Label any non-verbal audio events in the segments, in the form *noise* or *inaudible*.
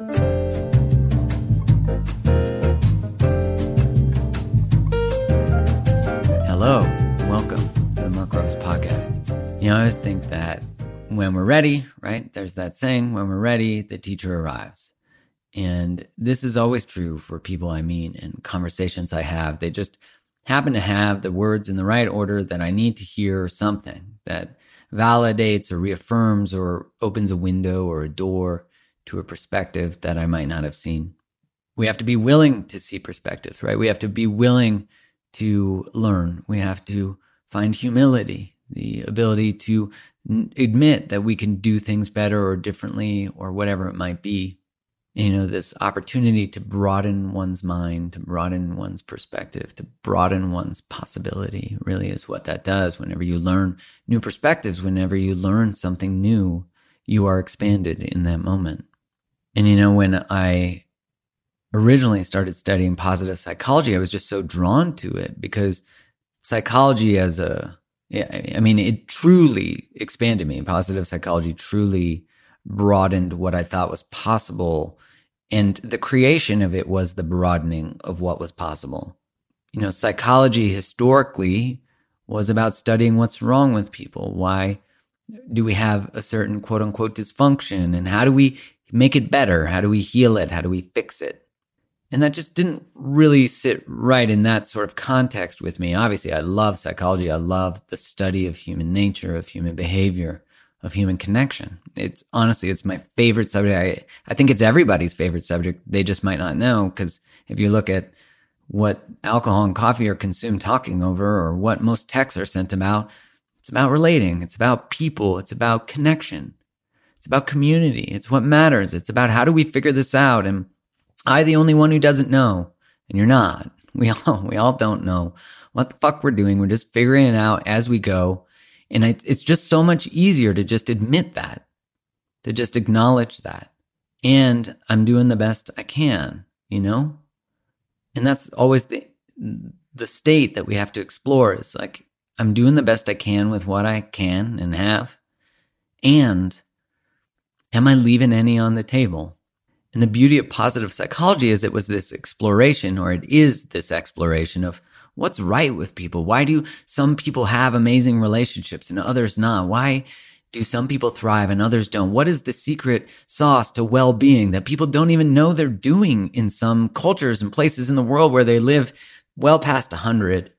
Hello, welcome to the Mark Groves podcast. You know, I always think that when we're ready, right? There's that saying, when we're ready, the teacher arrives. And this is always true for people I meet and conversations I have. They just happen to have the words in the right order that I need to hear something that validates or reaffirms or opens a window or a door to a perspective that I might not have seen. We have to be willing to see perspectives, right? We have to be willing to learn. We have to find humility, the ability to admit that we can do things better or differently or whatever it might be. You know, this opportunity to broaden one's mind, to broaden one's perspective, to broaden one's possibility really is what that does. Whenever you learn new perspectives, whenever you learn something new, you are expanded in that moment. And you know, when I originally started studying positive psychology, I was just so drawn to it because psychology as a yeah, I mean, it truly expanded me. Positive psychology truly broadened what I thought was possible. And the creation of it was the broadening of what was possible. You know, psychology historically was about studying what's wrong with people. Why do we have a certain quote unquote dysfunction? And how do we make it better? How do we heal it? How do we fix it? And that just didn't really sit right in that sort of context with me. Obviously, I love psychology. I love the study of human nature, of human behavior, of human connection. It's honestly, it's my favorite subject. I, I think it's everybody's favorite subject. They just might not know because if you look at what alcohol and coffee are consumed talking over or what most texts are sent about, it's about relating. It's about people. It's about connection. It's about community. It's what matters. It's about how do we figure this out? And I the only one who doesn't know, and you're not. We *laughs* all we all don't know what the fuck we're doing. We're just figuring it out as we go, and I, it's just so much easier to just admit that, to just acknowledge that, and I'm doing the best I can, you know, and that's always the the state that we have to explore. Is like I'm doing the best I can with what I can and have, and am I leaving any on the table? And the beauty of positive psychology is it was this exploration, or it is this exploration of what's right with people. Why do some people have amazing relationships and others not? Why do some people thrive and others don't? What is the secret sauce to well being that people don't even know they're doing in some cultures and places in the world where they live well past 100?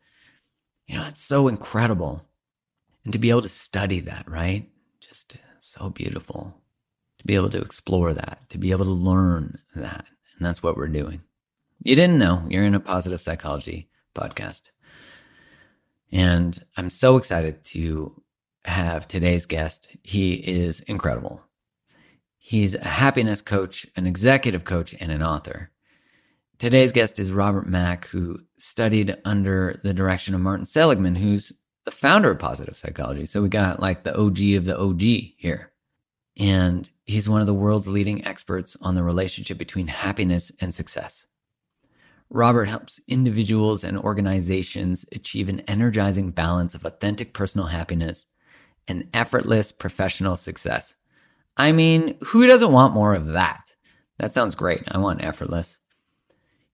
You know, it's so incredible. And to be able to study that, right? Just so beautiful to be able to explore that, to be able to learn that. And that's what we're doing. You didn't know you're in a positive psychology podcast. And I'm so excited to have today's guest. He is incredible. He's a happiness coach, an executive coach, and an author. Today's guest is Robert Mack, who studied under the direction of Martin Seligman, who's the founder of positive psychology. So we got like the OG of the OG here. And he's one of the world's leading experts on the relationship between happiness and success. Robert helps individuals and organizations achieve an energizing balance of authentic personal happiness and effortless professional success. I mean, who doesn't want more of that? That sounds great. I want effortless.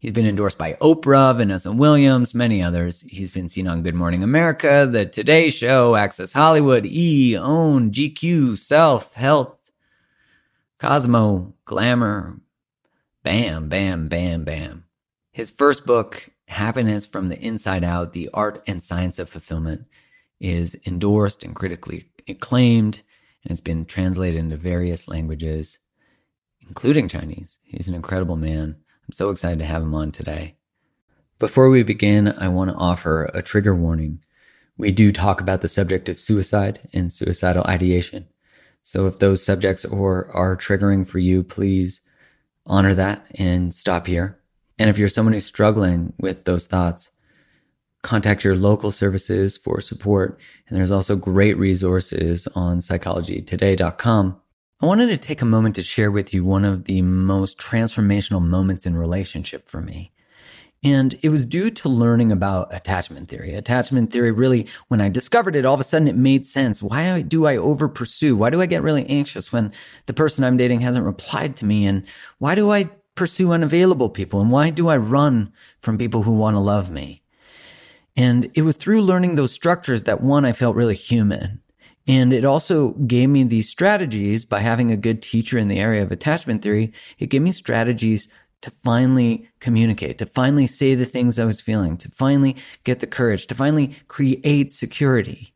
He's been endorsed by Oprah, Vanessa Williams, many others. He's been seen on Good Morning America, The Today Show, Access Hollywood, E, Own, GQ, Self, Health, Cosmo, Glamour. Bam, bam, bam, bam. His first book, Happiness from the Inside Out The Art and Science of Fulfillment, is endorsed and critically acclaimed, and it's been translated into various languages, including Chinese. He's an incredible man. I'm so excited to have him on today. Before we begin, I want to offer a trigger warning. We do talk about the subject of suicide and suicidal ideation. So if those subjects or are triggering for you, please honor that and stop here. And if you're someone who's struggling with those thoughts, contact your local services for support. And there's also great resources on psychologytoday.com I wanted to take a moment to share with you one of the most transformational moments in relationship for me. And it was due to learning about attachment theory. Attachment theory really, when I discovered it, all of a sudden it made sense. Why do I over pursue? Why do I get really anxious when the person I'm dating hasn't replied to me? And why do I pursue unavailable people? And why do I run from people who want to love me? And it was through learning those structures that one, I felt really human. And it also gave me these strategies by having a good teacher in the area of attachment theory. It gave me strategies to finally communicate, to finally say the things I was feeling, to finally get the courage, to finally create security.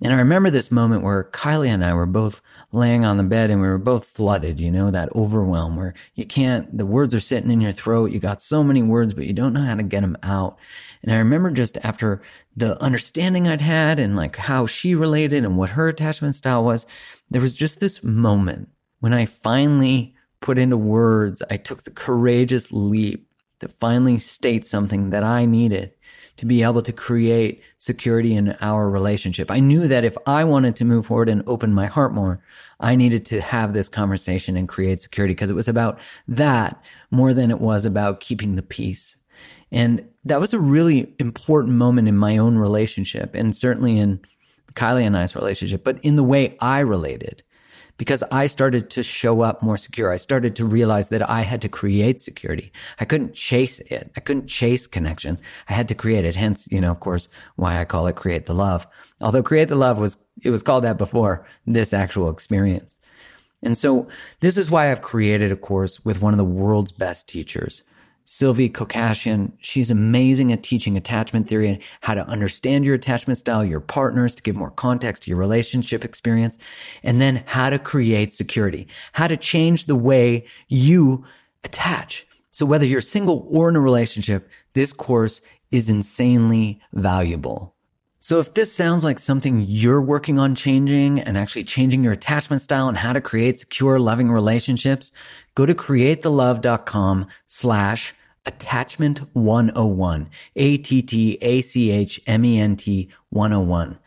And I remember this moment where Kylie and I were both laying on the bed and we were both flooded, you know, that overwhelm where you can't, the words are sitting in your throat. You got so many words, but you don't know how to get them out. And I remember just after the understanding I'd had and like how she related and what her attachment style was, there was just this moment when I finally put into words, I took the courageous leap to finally state something that I needed to be able to create security in our relationship. I knew that if I wanted to move forward and open my heart more, I needed to have this conversation and create security because it was about that more than it was about keeping the peace. And that was a really important moment in my own relationship and certainly in Kylie and I's relationship, but in the way I related because I started to show up more secure. I started to realize that I had to create security. I couldn't chase it. I couldn't chase connection. I had to create it. Hence, you know, of course, why I call it create the love. Although create the love was, it was called that before this actual experience. And so this is why I've created a course with one of the world's best teachers. Sylvie Kokashian, she's amazing at teaching attachment theory and how to understand your attachment style, your partners, to give more context to your relationship experience, and then how to create security, how to change the way you attach. So whether you're single or in a relationship, this course is insanely valuable. So if this sounds like something you're working on changing and actually changing your attachment style and how to create secure, loving relationships, go to createthelove.com slash attachment 101. A-T-T-A-C-H-M-E-N-T 101.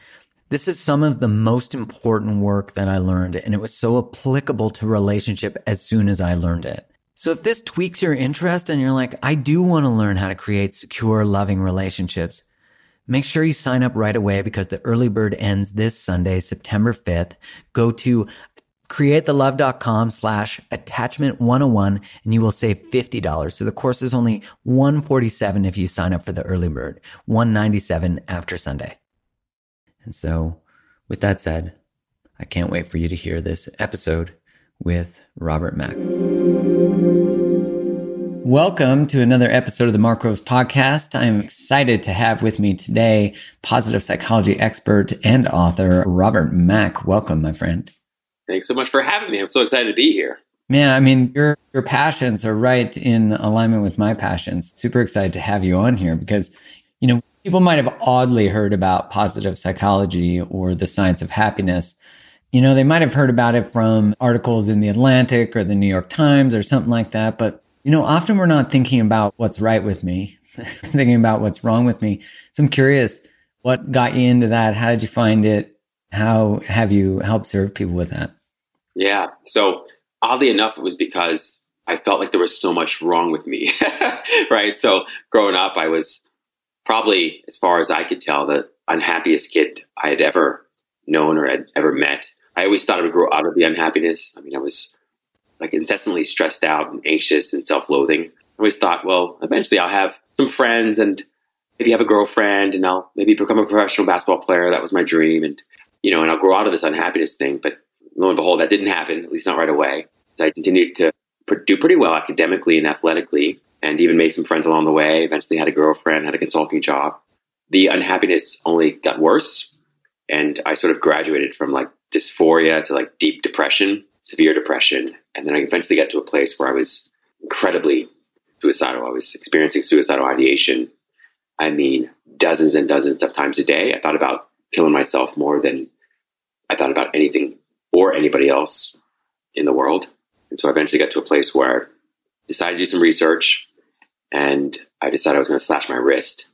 This is some of the most important work that I learned and it was so applicable to relationship as soon as I learned it. So if this tweaks your interest and you're like, I do want to learn how to create secure, loving relationships, Make sure you sign up right away because the early bird ends this Sunday, September 5th. Go to createthelove.com slash attachment 101 and you will save $50. So the course is only 147 if you sign up for the early bird, 197 after Sunday. And so with that said, I can't wait for you to hear this episode with Robert Mack. Welcome to another episode of the Mark Groves podcast. I am excited to have with me today positive psychology expert and author Robert Mack. Welcome, my friend. Thanks so much for having me. I'm so excited to be here. Man, I mean, your your passions are right in alignment with my passions. Super excited to have you on here because, you know, people might have oddly heard about positive psychology or the science of happiness. You know, they might have heard about it from articles in the Atlantic or the New York Times or something like that, but you know, often we're not thinking about what's right with me, *laughs* thinking about what's wrong with me. So I'm curious, what got you into that? How did you find it? How have you helped serve people with that? Yeah. So oddly enough, it was because I felt like there was so much wrong with me. *laughs* right. So growing up, I was probably, as far as I could tell, the unhappiest kid I had ever known or had ever met. I always thought I would grow out of the unhappiness. I mean, I was like incessantly stressed out and anxious and self-loathing. I always thought, well, eventually I'll have some friends and maybe have a girlfriend and I'll maybe become a professional basketball player. That was my dream. And, you know, and I'll grow out of this unhappiness thing. But lo and behold, that didn't happen, at least not right away. So I continued to do pretty well academically and athletically and even made some friends along the way. Eventually had a girlfriend, had a consulting job. The unhappiness only got worse. And I sort of graduated from like dysphoria to like deep depression, severe depression, and then I eventually got to a place where I was incredibly suicidal. I was experiencing suicidal ideation. I mean, dozens and dozens of times a day. I thought about killing myself more than I thought about anything or anybody else in the world. And so I eventually got to a place where I decided to do some research and I decided I was going to slash my wrist.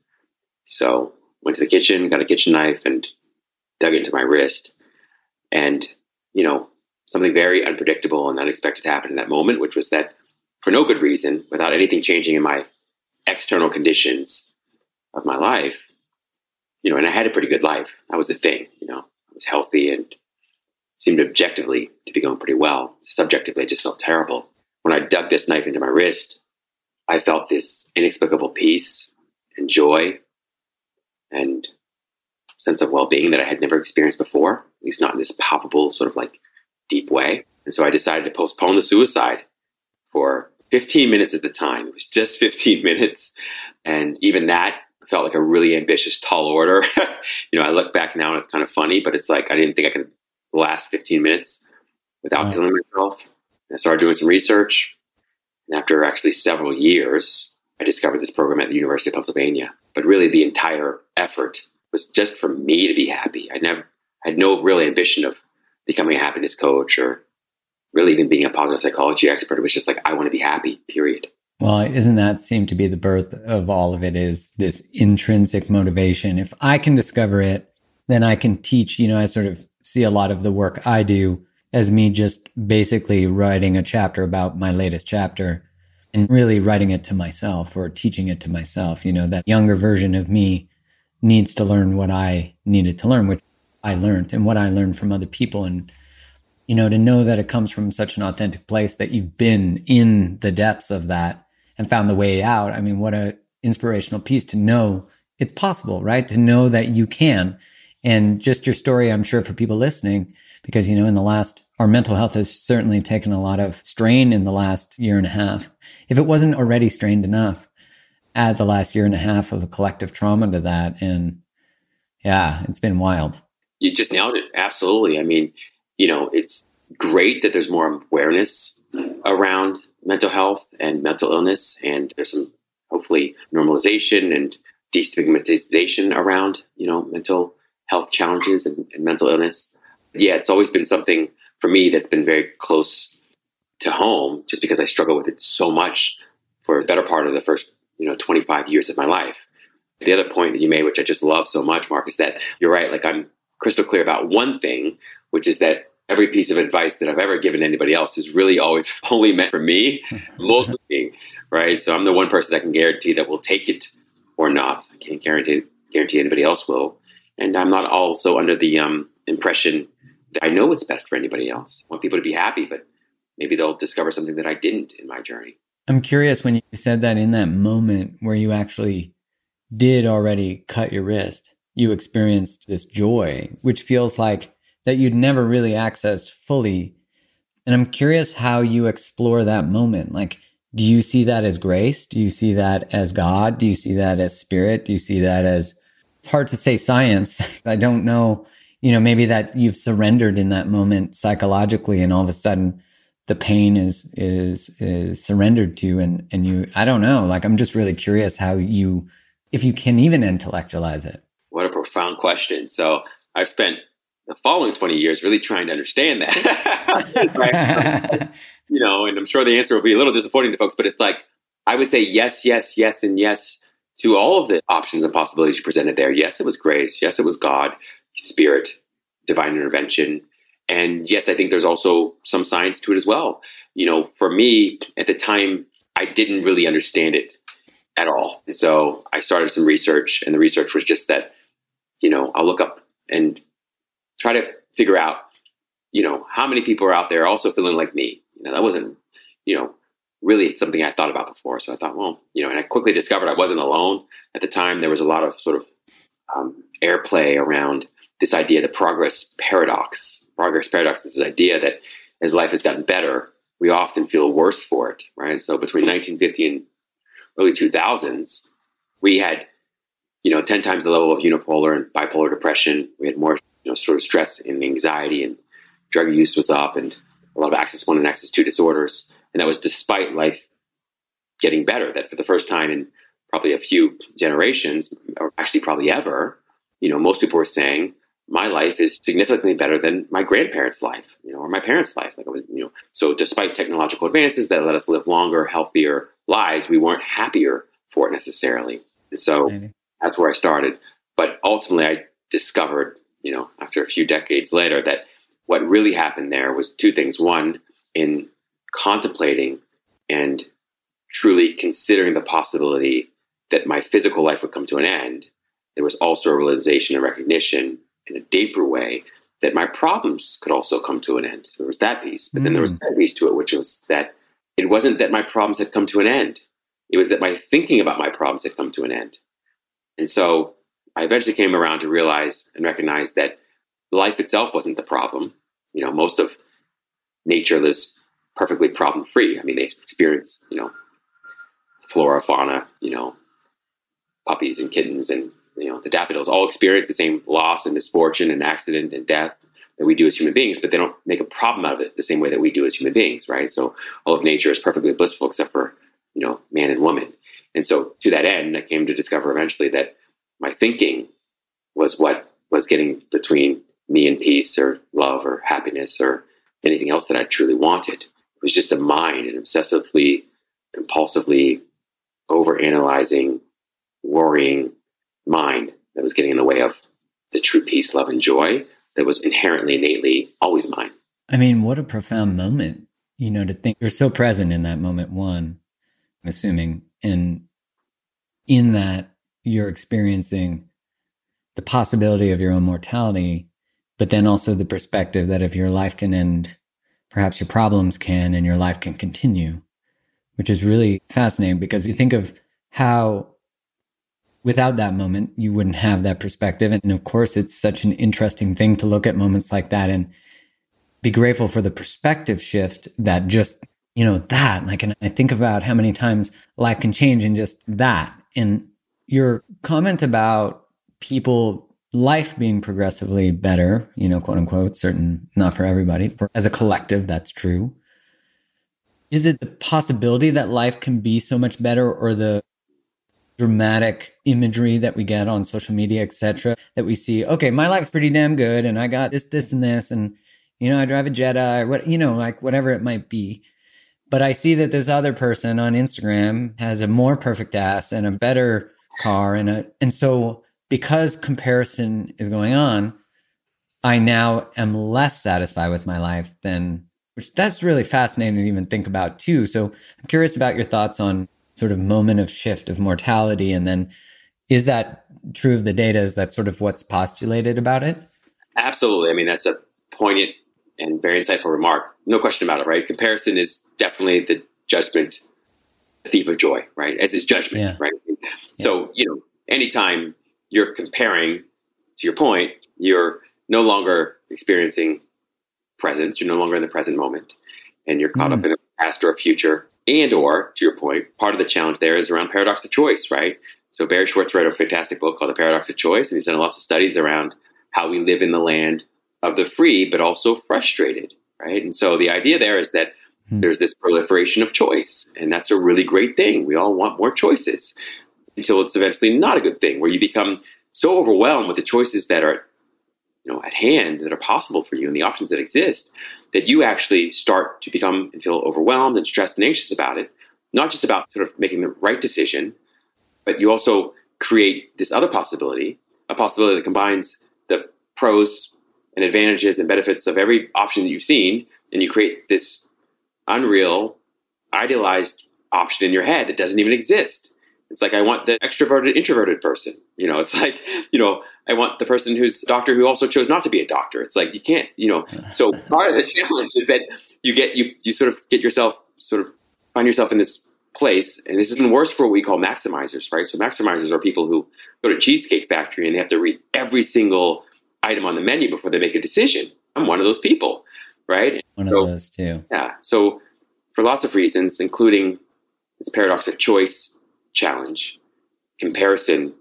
So went to the kitchen, got a kitchen knife and dug into my wrist. And, you know, something very unpredictable and unexpected happened in that moment, which was that for no good reason, without anything changing in my external conditions of my life, you know, and I had a pretty good life. That was the thing, you know, I was healthy and seemed objectively to be going pretty well. Subjectively, I just felt terrible. When I dug this knife into my wrist, I felt this inexplicable peace and joy and sense of well-being that I had never experienced before, at least not in this palpable sort of like deep way. And so I decided to postpone the suicide for 15 minutes at the time. It was just 15 *laughs* minutes. And even that felt like a really ambitious, tall order. *laughs* you know, I look back now and it's kind of funny, but it's like I didn't think I could last 15 minutes without wow. killing myself. And I started doing some research. And after actually several years, I discovered this program at the University of Pennsylvania. But really, the entire effort was just for me to be happy. I never had no real ambition of becoming a happiness coach or really even being a positive psychology expert. It was just like I want to be happy. Period. Well, isn't that seem to be the birth of all of it is this intrinsic motivation. If I can discover it, then I can teach, you know, I sort of see a lot of the work I do as me just basically writing a chapter about my latest chapter and really writing it to myself or teaching it to myself. You know, that younger version of me needs to learn what I needed to learn, which I learned and what I learned from other people. And, you know, to know that it comes from such an authentic place that you've been in the depths of that and found the way out. I mean, what a inspirational piece to know it's possible, right? To know that you can. And just your story, I'm sure for people listening, because, you know, in the last, our mental health has certainly taken a lot of strain in the last year and a half. If it wasn't already strained enough, add the last year and a half of a collective trauma to that. And yeah, it's been wild. You just nailed it. Absolutely. I mean, you know, it's great that there's more awareness around mental health and mental illness, and there's some hopefully normalization and destigmatization around you know mental health challenges and, and mental illness. Yeah, it's always been something for me that's been very close to home, just because I struggle with it so much for the better part of the first you know 25 years of my life. The other point that you made, which I just love so much, Mark, is that you're right. Like I'm crystal clear about one thing, which is that every piece of advice that I've ever given anybody else is really always *laughs* only meant for me, mostly right? So I'm the one person that can guarantee that will take it or not. I can't guarantee guarantee anybody else will, and I'm not also under the um, impression that I know what's best for anybody else. I want people to be happy, but maybe they'll discover something that I didn't in my journey. I'm curious when you said that in that moment where you actually did already cut your wrist, you experienced this joy, which feels like that you'd never really accessed fully. And I'm curious how you explore that moment. Like, do you see that as grace? Do you see that as God? Do you see that as spirit? Do you see that as, it's hard to say science. *laughs* I don't know, you know, maybe that you've surrendered in that moment psychologically and all of a sudden the pain is, is, is surrendered to. And, and you, I don't know, like, I'm just really curious how you, if you can even intellectualize it. What a profound question. So I've spent the following 20 years really trying to understand that. *laughs* *laughs* you know, and I'm sure the answer will be a little disappointing to folks, but it's like, I would say yes, yes, yes, and yes to all of the options and possibilities you presented there. Yes, it was grace. Yes, it was God, spirit, divine intervention. And yes, I think there's also some science to it as well. You know, for me at the time, I didn't really understand it at all. And so I started some research, and the research was just that, you know, I'll look up and try to figure out, you know, how many people are out there also feeling like me. You know, that wasn't, you know, really something I thought about before. So I thought, well, you know, and I quickly discovered I wasn't alone. At the time, there was a lot of sort of um, airplay around this idea, the progress paradox. Progress paradox is this idea that as life has gotten better, we often feel worse for it, right? So between 1950 and early 2000s, we had, you know, 10 times the level of unipolar and bipolar depression. We had more you know, sort of stress and anxiety and drug use was up and a lot of axis one and axis two disorders. And that was despite life getting better, that for the first time in probably a few generations, or actually probably ever, you know, most people were saying, my life is significantly better than my grandparents' life, you know, or my parents' life. Like I was, you know, so despite technological advances that let us live longer, healthier lives, we weren't happier for it necessarily. And so that's where I started. But ultimately, I discovered you know, after a few decades later, that what really happened there was two things. One, in contemplating and truly considering the possibility that my physical life would come to an end, there was also a realization and recognition in a deeper way that my problems could also come to an end. So there was that piece. But mm. then there was mm. that piece to it, which was that it wasn't that my problems had come to an end. It was that my thinking about my problems had come to an end. And so I eventually came around to realize and recognize that life itself wasn't the problem. You know, most of nature lives perfectly problem free. I mean, they experience, you know, flora, fauna, you know, puppies and kittens and, you know, the daffodils all experience the same loss and misfortune and accident and death that we do as human beings, but they don't make a problem out of it the same way that we do as human beings, right? So all of nature is perfectly blissful except for, you know, man and woman. And so to that end, I came to discover eventually that my thinking was what was getting between me and peace or love or happiness or anything else that I truly wanted. Was just a mind, an obsessively, compulsively overanalyzing, worrying mind that was getting in the way of the true peace, love, and joy that was inherently, innately always mine. I mean, what a profound moment, you know, to think you're so present in that moment, one, I'm assuming, and in that you're experiencing the possibility of your own mortality, but then also the perspective that if your life can end, perhaps your problems can and your life can continue, which is really fascinating because you think of how without that moment, you wouldn't have that perspective. And of course, it's such an interesting thing to look at moments like that and be grateful for the perspective shift that just, you know, that, like, and I think about how many times life can change in just that. And your comment about people, life being progressively better, you know, quote unquote, certain, not for everybody, for, as a collective, that's true. Is it the possibility that life can be so much better or the dramatic imagery that we get on social media, etc., that we see, okay, my life's pretty damn good and I got this, this, and this, and you know, I drive a Jetta or what, you know, like whatever it might be. But I see that this other person on Instagram has a more perfect ass and a better car and a, and so because comparison is going on, I now am less satisfied with my life than, which that's really fascinating to even think about too. So I'm curious about your thoughts on sort of moment of shift of mortality? And then is that true of the data? Is that sort of what's postulated about it? Absolutely. I mean, that's a poignant and very insightful remark. No question about it, right? Comparison is definitely the judgment, the thief of joy, right? As is judgment, yeah. right? Yeah. So, you know, anytime you're comparing, to your point, you're no longer experiencing presence. You're no longer in the present moment, and you're caught mm. up in a past or a future and or, to your point, part of the challenge there is around paradox of choice, right? So Barry Schwartz wrote a fantastic book called The Paradox of Choice, and he's done lots of studies around how we live in the land of the free, but also frustrated, right? And so the idea there is that hmm. there's this proliferation of choice, and that's a really great thing. We all want more choices until it's eventually not a good thing, where you become so overwhelmed with the choices that are, you know, at hand that are possible for you and the options that exist that you actually start to become and feel overwhelmed and stressed and anxious about it. Not just about sort of making the right decision, but you also create this other possibility, a possibility that combines the pros and advantages and benefits of every option that you've seen, and you create this unreal, idealized option in your head that doesn't even exist. It's like I want the extroverted, introverted person. You know, it's *laughs* like, you know, I want the person who's a doctor who also chose not to be a doctor. It's like you can't, you know. So part of the *laughs* challenge is that you get you you sort of get yourself sort of find yourself in this place, and this is even worse for what we call maximizers, right? So maximizers are people who go to Cheesecake Factory and they have to read every single item on the menu before they make a decision. I'm one of those people, right? One so, of those too. Yeah. So for lots of reasons, including this paradox of choice challenge, comparison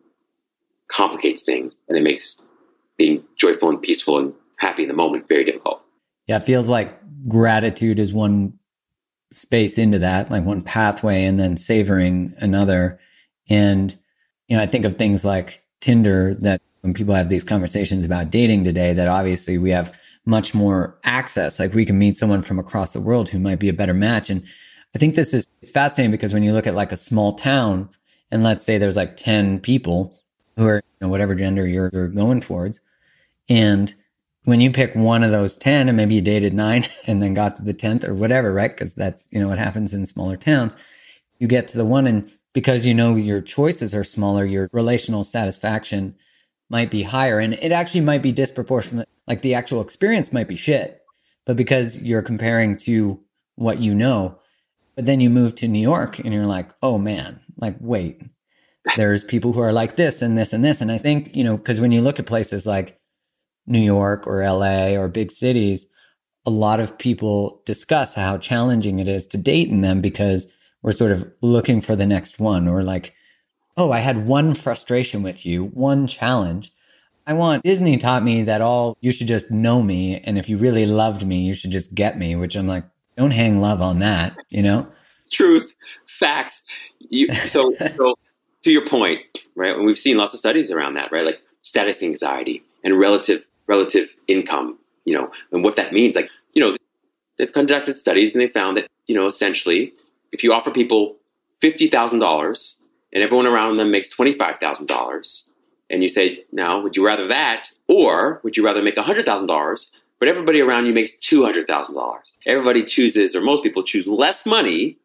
complicates things and it makes being joyful and peaceful and happy in the moment very difficult. Yeah, it feels like gratitude is one space into that, like one pathway, and then savoring another. And, you know, I think of things like Tinder that when people have these conversations about dating today, that obviously we have much more access. Like we can meet someone from across the world who might be a better match. And I think this is, it's fascinating because when you look at like a small town and let's say there's like 10 people who are, you know, whatever gender you're, you're going towards. And when you pick one of those 10 and maybe you dated nine *laughs* and then got to the 10th or whatever, right? Cause that's, you know, what happens in smaller towns. You get to the one and because you know your choices are smaller, your relational satisfaction might be higher. And it actually might be disproportionate. Like the actual experience might be shit, but because you're comparing to what you know, but then you move to New York and you're like, oh man, like, wait, there's people who are like this and this and this. And I think, you know, because when you look at places like New York or LA or big cities, a lot of people discuss how challenging it is to date in them because we're sort of looking for the next one or like, oh, I had one frustration with you, one challenge. I want Disney taught me that all you should just know me. And if you really loved me, you should just get me, which I'm like, don't hang love on that, you know? Truth, facts. You, so, so to your point, right? And we've seen lots of studies around that, right? Like status anxiety and relative relative income, you know, and what that means. Like, you know, they've conducted studies and they found that, you know, essentially, if you offer people fifty thousand dollars and everyone around them makes twenty five thousand dollars, and you say, now, would you rather that, or would you rather make hundred thousand dollars, but everybody around you makes two hundred thousand dollars? Everybody chooses, or most people choose less money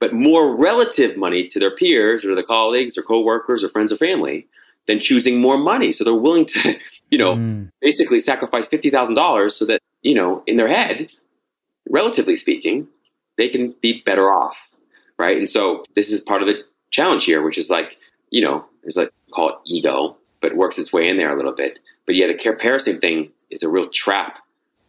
but more relative money to their peers or their colleagues or coworkers or friends or family than choosing more money. So they're willing to, *laughs* you know, mm. basically sacrifice $50,000 so that, you know, in their head, relatively speaking, they can be better off. Right. And so this is part of the challenge here, which is like, you know, there's like, call it ego, but it works its way in there a little bit. But yeah, the comparison thing is a real trap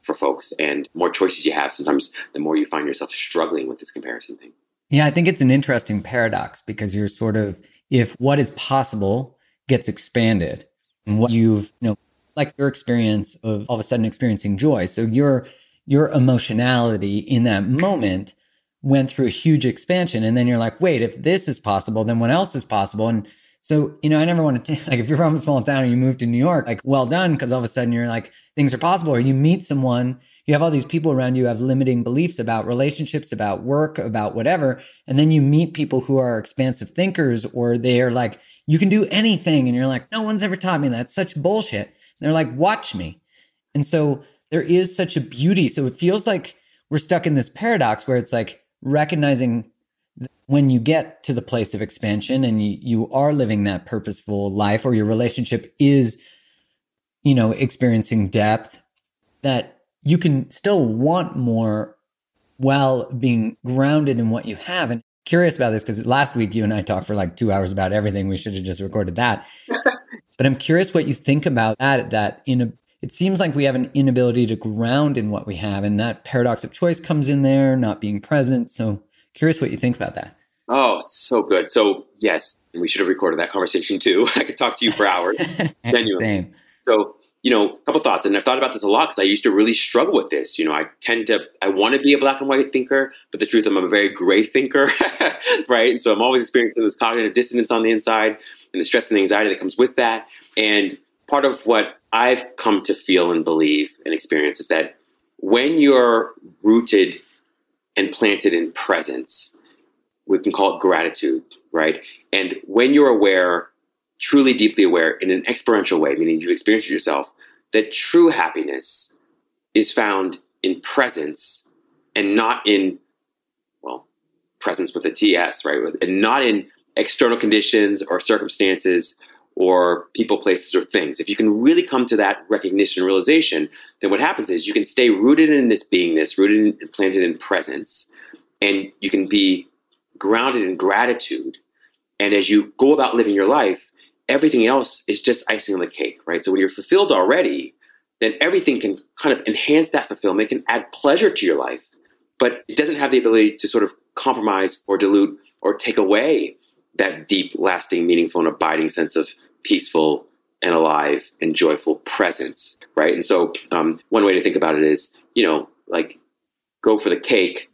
for folks. And more choices you have, sometimes the more you find yourself struggling with this comparison thing. Yeah, I think it's an interesting paradox because you're sort of, if what is possible gets expanded and what you've, you know, like your experience of all of a sudden experiencing joy. So your, your emotionality in that moment went through a huge expansion. And then you're like, wait, if this is possible, then what else is possible? And so, you know, I never want to, *laughs* like, if you're from a small town and you move to New York, like, well done. Cause all of a sudden you're like, things are possible. Or you meet someone you have all these people around you have limiting beliefs about relationships, about work, about whatever. And then you meet people who are expansive thinkers or they are like, you can do anything. And you're like, no one's ever taught me that. It's such bullshit. And they're like, watch me. And so there is such a beauty. So it feels like we're stuck in this paradox where it's like recognizing when you get to the place of expansion and you, you are living that purposeful life or your relationship is, you know, experiencing depth that you can still want more while being grounded in what you have. And curious about this because last week you and I talked for like two hours about everything. We should have just recorded that. *laughs* but I'm curious what you think about that. That in a, it seems like we have an inability to ground in what we have, and that paradox of choice comes in there, not being present. So curious what you think about that. Oh, so good. So yes, we should have recorded that conversation too. *laughs* I could talk to you for hours. *laughs* Genuinely. Same. So you know, a couple thoughts, and I've thought about this a lot because I used to really struggle with this. You know, I tend to, I want to be a black and white thinker, but the truth, is, I'm a very gray thinker, *laughs* right? And so I'm always experiencing this cognitive dissonance on the inside and the stress and anxiety that comes with that. And part of what I've come to feel and believe and experience is that when you're rooted and planted in presence, we can call it gratitude, right? And when you're aware truly deeply aware in an experiential way, meaning you've experienced it yourself, that true happiness is found in presence and not in, well, presence with a TS, right? And not in external conditions or circumstances or people, places, or things. If you can really come to that recognition realization, then what happens is you can stay rooted in this beingness, rooted and planted in presence, and you can be grounded in gratitude. And as you go about living your life, everything else is just icing on the cake, right? So when you're fulfilled already, then everything can kind of enhance that fulfillment, can add pleasure to your life, but it doesn't have the ability to sort of compromise or dilute or take away that deep, lasting, meaningful, and abiding sense of peaceful and alive and joyful presence, right? And so, um, one way to think about it is, you know, like go for the cake,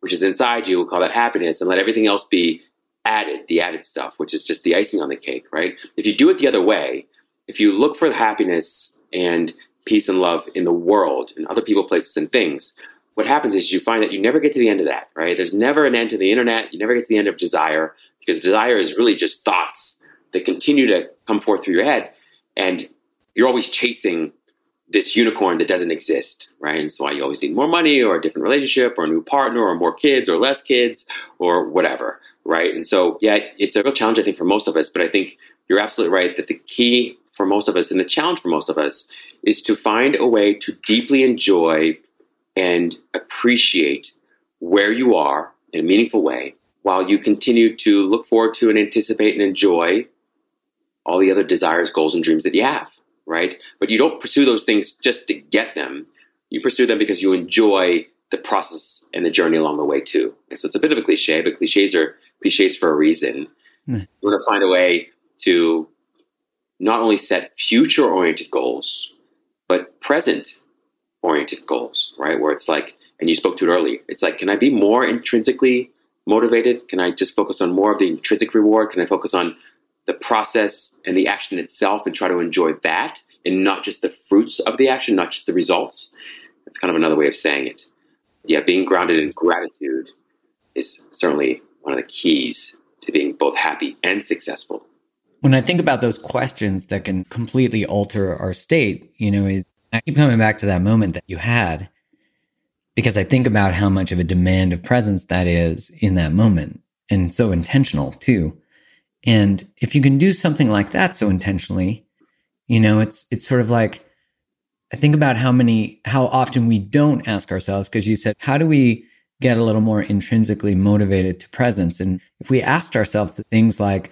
which is inside you. We'll call that happiness, and let everything else be added, the added stuff, which is just the icing on the cake, right? If you do it the other way, if you look for happiness and peace and love in the world and other people, places, and things, what happens is you find that you never get to the end of that, right? There's never an end to the internet. You never get to the end of desire because desire is really just thoughts that continue to come forth through your head. And you're always chasing this unicorn that doesn't exist, right? And so why you always need more money or a different relationship or a new partner or more kids or less kids or whatever, right? And so, yeah, it's a real challenge, I think, for most of us. But I think you're absolutely right that the key for most of us and the challenge for most of us is to find a way to deeply enjoy and appreciate where you are in a meaningful way while you continue to look forward to and anticipate and enjoy all the other desires, goals, and dreams that you have right? But you don't pursue those things just to get them. You pursue them because you enjoy the process and the journey along the way too. And so it's a bit of a cliche, but cliches are cliches for a reason. Mm. You want to find a way to not only set future oriented goals, but present oriented goals, right? Where it's like, and you spoke to it earlier, it's like, can I be more intrinsically motivated? Can I just focus on more of the intrinsic reward? Can I focus on the process and the action itself and try to enjoy that and not just the fruits of the action, not just the results. That's kind of another way of saying it. Yeah, being grounded in gratitude is certainly one of the keys to being both happy and successful. When I think about those questions that can completely alter our state, you know, I keep coming back to that moment that you had because I think about how much of a demand of presence that is in that moment and so intentional too. And if you can do something like that so intentionally, you know, it's it's sort of like I think about how many how often we don't ask ourselves because you said how do we get a little more intrinsically motivated to presence and if we asked ourselves things like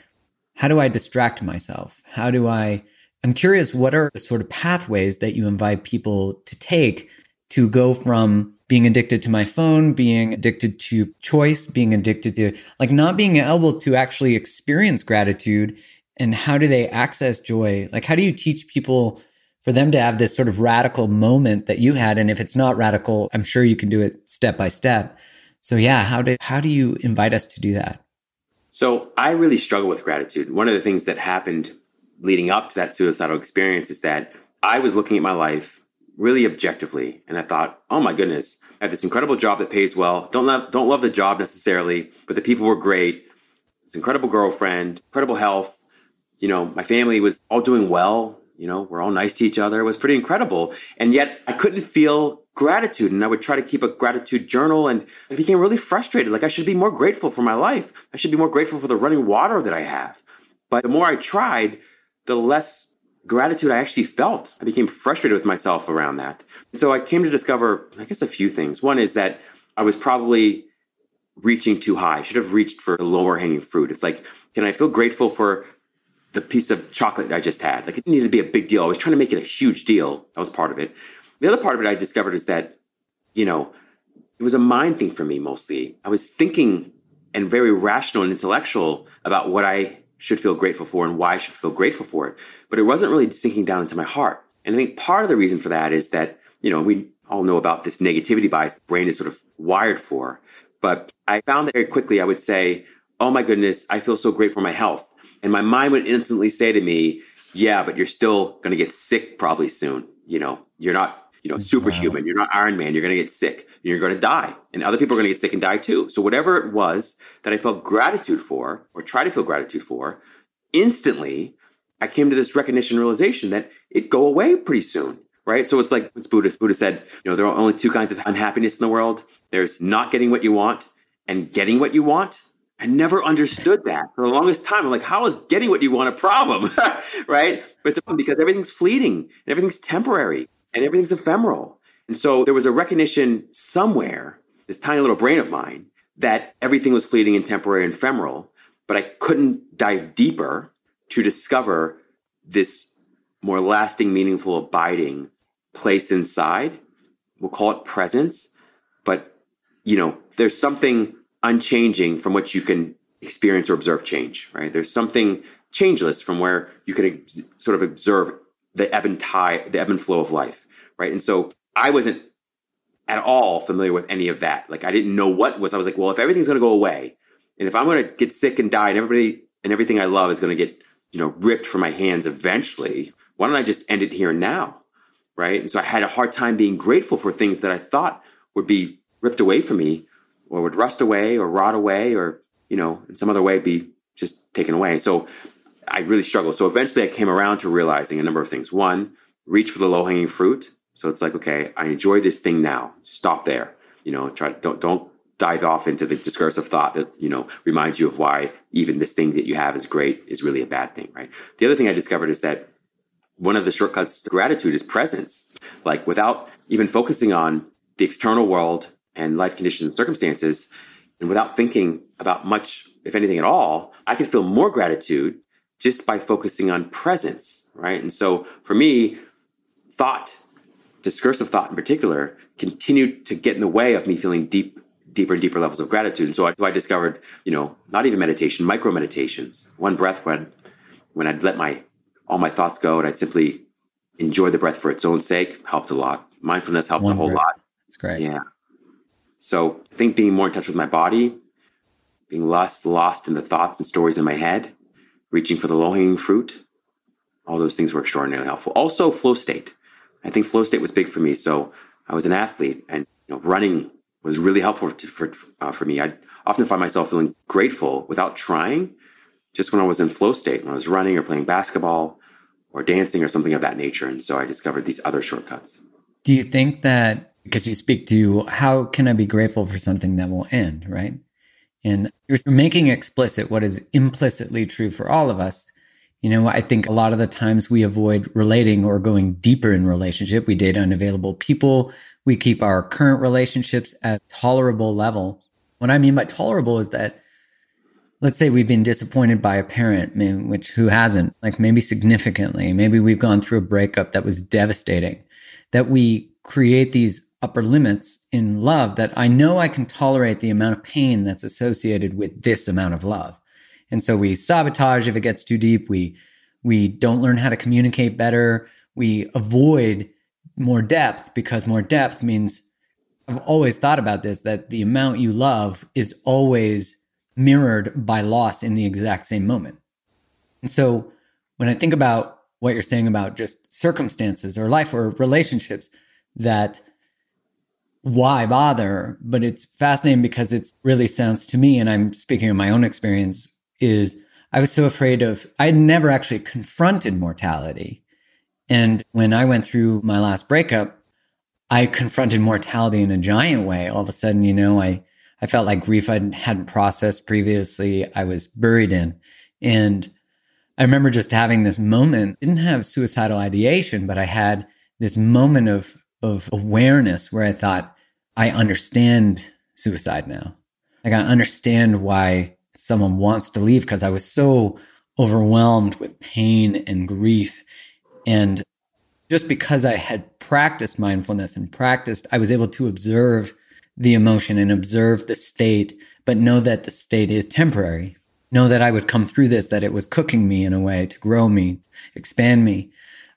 how do I distract myself? How do I I'm curious what are the sort of pathways that you invite people to take to go from being addicted to my phone, being addicted to choice, being addicted to like not being able to actually experience gratitude and how do they access joy? Like, how do you teach people for them to have this sort of radical moment that you had? And if it's not radical, I'm sure you can do it step by step. So yeah, how do, how do you invite us to do that? So I really struggle with gratitude. One of the things that happened leading up to that suicidal experience is that I was looking at my life really objectively. And I thought, oh my goodness, I have this incredible job that pays well. Don't love, don't love the job necessarily, but the people were great. This incredible girlfriend, incredible health. You know, my family was all doing well. You know, we're all nice to each other. It was pretty incredible. And yet I couldn't feel gratitude. And I would try to keep a gratitude journal and I became really frustrated. Like I should be more grateful for my life. I should be more grateful for the running water that I have. But the more I tried, the less gratitude I actually felt. I became frustrated with myself around that. So I came to discover, I guess, a few things. One is that I was probably reaching too high. I should have reached for the lower hanging fruit. It's like, can I feel grateful for the piece of chocolate I just had? Like, it didn't to be a big deal. I was trying to make it a huge deal. That was part of it. The other part of it I discovered is that, you know, it was a mind thing for me mostly. I was thinking and very rational and intellectual about what I should feel grateful for and why I should feel grateful for it. But it wasn't really sinking down into my heart. And I think part of the reason for that is that, you know, we all know about this negativity bias the brain is sort of wired for. But I found that very quickly I would say, Oh my goodness, I feel so great for my health. And my mind would instantly say to me, Yeah, but you're still going to get sick probably soon. You know, you're not you know, superhuman. Wow. You're not Iron Man. You're going to get sick. You're going to die. And other people are going to get sick and die too. So whatever it was that I felt gratitude for or try to feel gratitude for, instantly I came to this recognition realization that it go away pretty soon. Right. So it's like it's Buddha. Buddha said, you know, there are only two kinds of unhappiness in the world. There's not getting what you want and getting what you want. I never understood that for the longest time. I'm like, how is getting what you want a problem? *laughs* right. But it's because everything's fleeting and everything's temporary and everything's ephemeral. And so there was a recognition somewhere, this tiny little brain of mine, that everything was fleeting and temporary and ephemeral, but I couldn't dive deeper to discover this more lasting, meaningful, abiding place inside. We'll call it presence, but you know, there's something unchanging from which you can experience or observe change, right? There's something changeless from where you can ex- sort of observe the ebb and tide, the ebb and flow of life, right? And so I wasn't at all familiar with any of that. Like I didn't know what was. I was like, well, if everything's going to go away, and if I'm going to get sick and die, and everybody and everything I love is going to get you know ripped from my hands eventually, why don't I just end it here and now, right? And so I had a hard time being grateful for things that I thought would be ripped away from me, or would rust away, or rot away, or you know, in some other way be just taken away. So I really struggled. So eventually I came around to realizing a number of things. One, reach for the low hanging fruit. So it's like, okay, I enjoy this thing now. Stop there. You know, try don't don't dive off into the discursive thought that you know reminds you of why even this thing that you have is great is really a bad thing, right? The other thing I discovered is that one of the shortcuts to gratitude is presence. Like without even focusing on the external world and life conditions and circumstances, and without thinking about much, if anything at all, I can feel more gratitude just by focusing on presence, right? And so for me, thought, discursive thought in particular, continued to get in the way of me feeling deep, deeper and deeper levels of gratitude. And so I, so I discovered, you know, not even meditation, micro meditations, one breath when, when I'd let my, all my thoughts go and I'd simply enjoy the breath for its own sake helped a lot. Mindfulness helped one a whole breath. lot. It's great. Yeah. So I think being more in touch with my body, being lost, lost in the thoughts and stories in my head, reaching for the low hanging fruit, all those things were extraordinarily helpful. Also, flow state. I think flow state was big for me. So I was an athlete, and you know, running was really helpful to, for uh, for me. I often find myself feeling grateful without trying, just when I was in flow state, when I was running or playing basketball or dancing or something of that nature. And so I discovered these other shortcuts. Do you think that because you speak to how can I be grateful for something that will end, right? And you're making explicit what is implicitly true for all of us. You know, I think a lot of the times we avoid relating or going deeper in relationship. We date unavailable people. We keep our current relationships at tolerable level. What I mean by tolerable is that let's say we've been disappointed by a parent, which who hasn't, like maybe significantly, maybe we've gone through a breakup that was devastating, that we create these upper limits in love that I know I can tolerate the amount of pain that's associated with this amount of love. And so we sabotage if it gets too deep. We, we don't learn how to communicate better. We avoid more depth because more depth means I've always thought about this that the amount you love is always mirrored by loss in the exact same moment. And so when I think about what you're saying about just circumstances or life or relationships, that why bother? But it's fascinating because it really sounds to me, and I'm speaking of my own experience, is I was so afraid of, I had never actually confronted mortality. And when I went through my last breakup, I confronted mortality in a giant way. All of a sudden, you know, I, I felt like grief I hadn't processed previously. I was buried in. And I remember just having this moment, didn't have suicidal ideation, but I had this moment of, of awareness where I thought, I understand suicide now. Like I understand why someone wants to leave because I was so overwhelmed with pain and grief. And just because I had practiced mindfulness and practiced, I was able to observe the emotion and observe the state, but know that the state is temporary. Know that I would come through this, that it was cooking me in a way to grow me, expand me.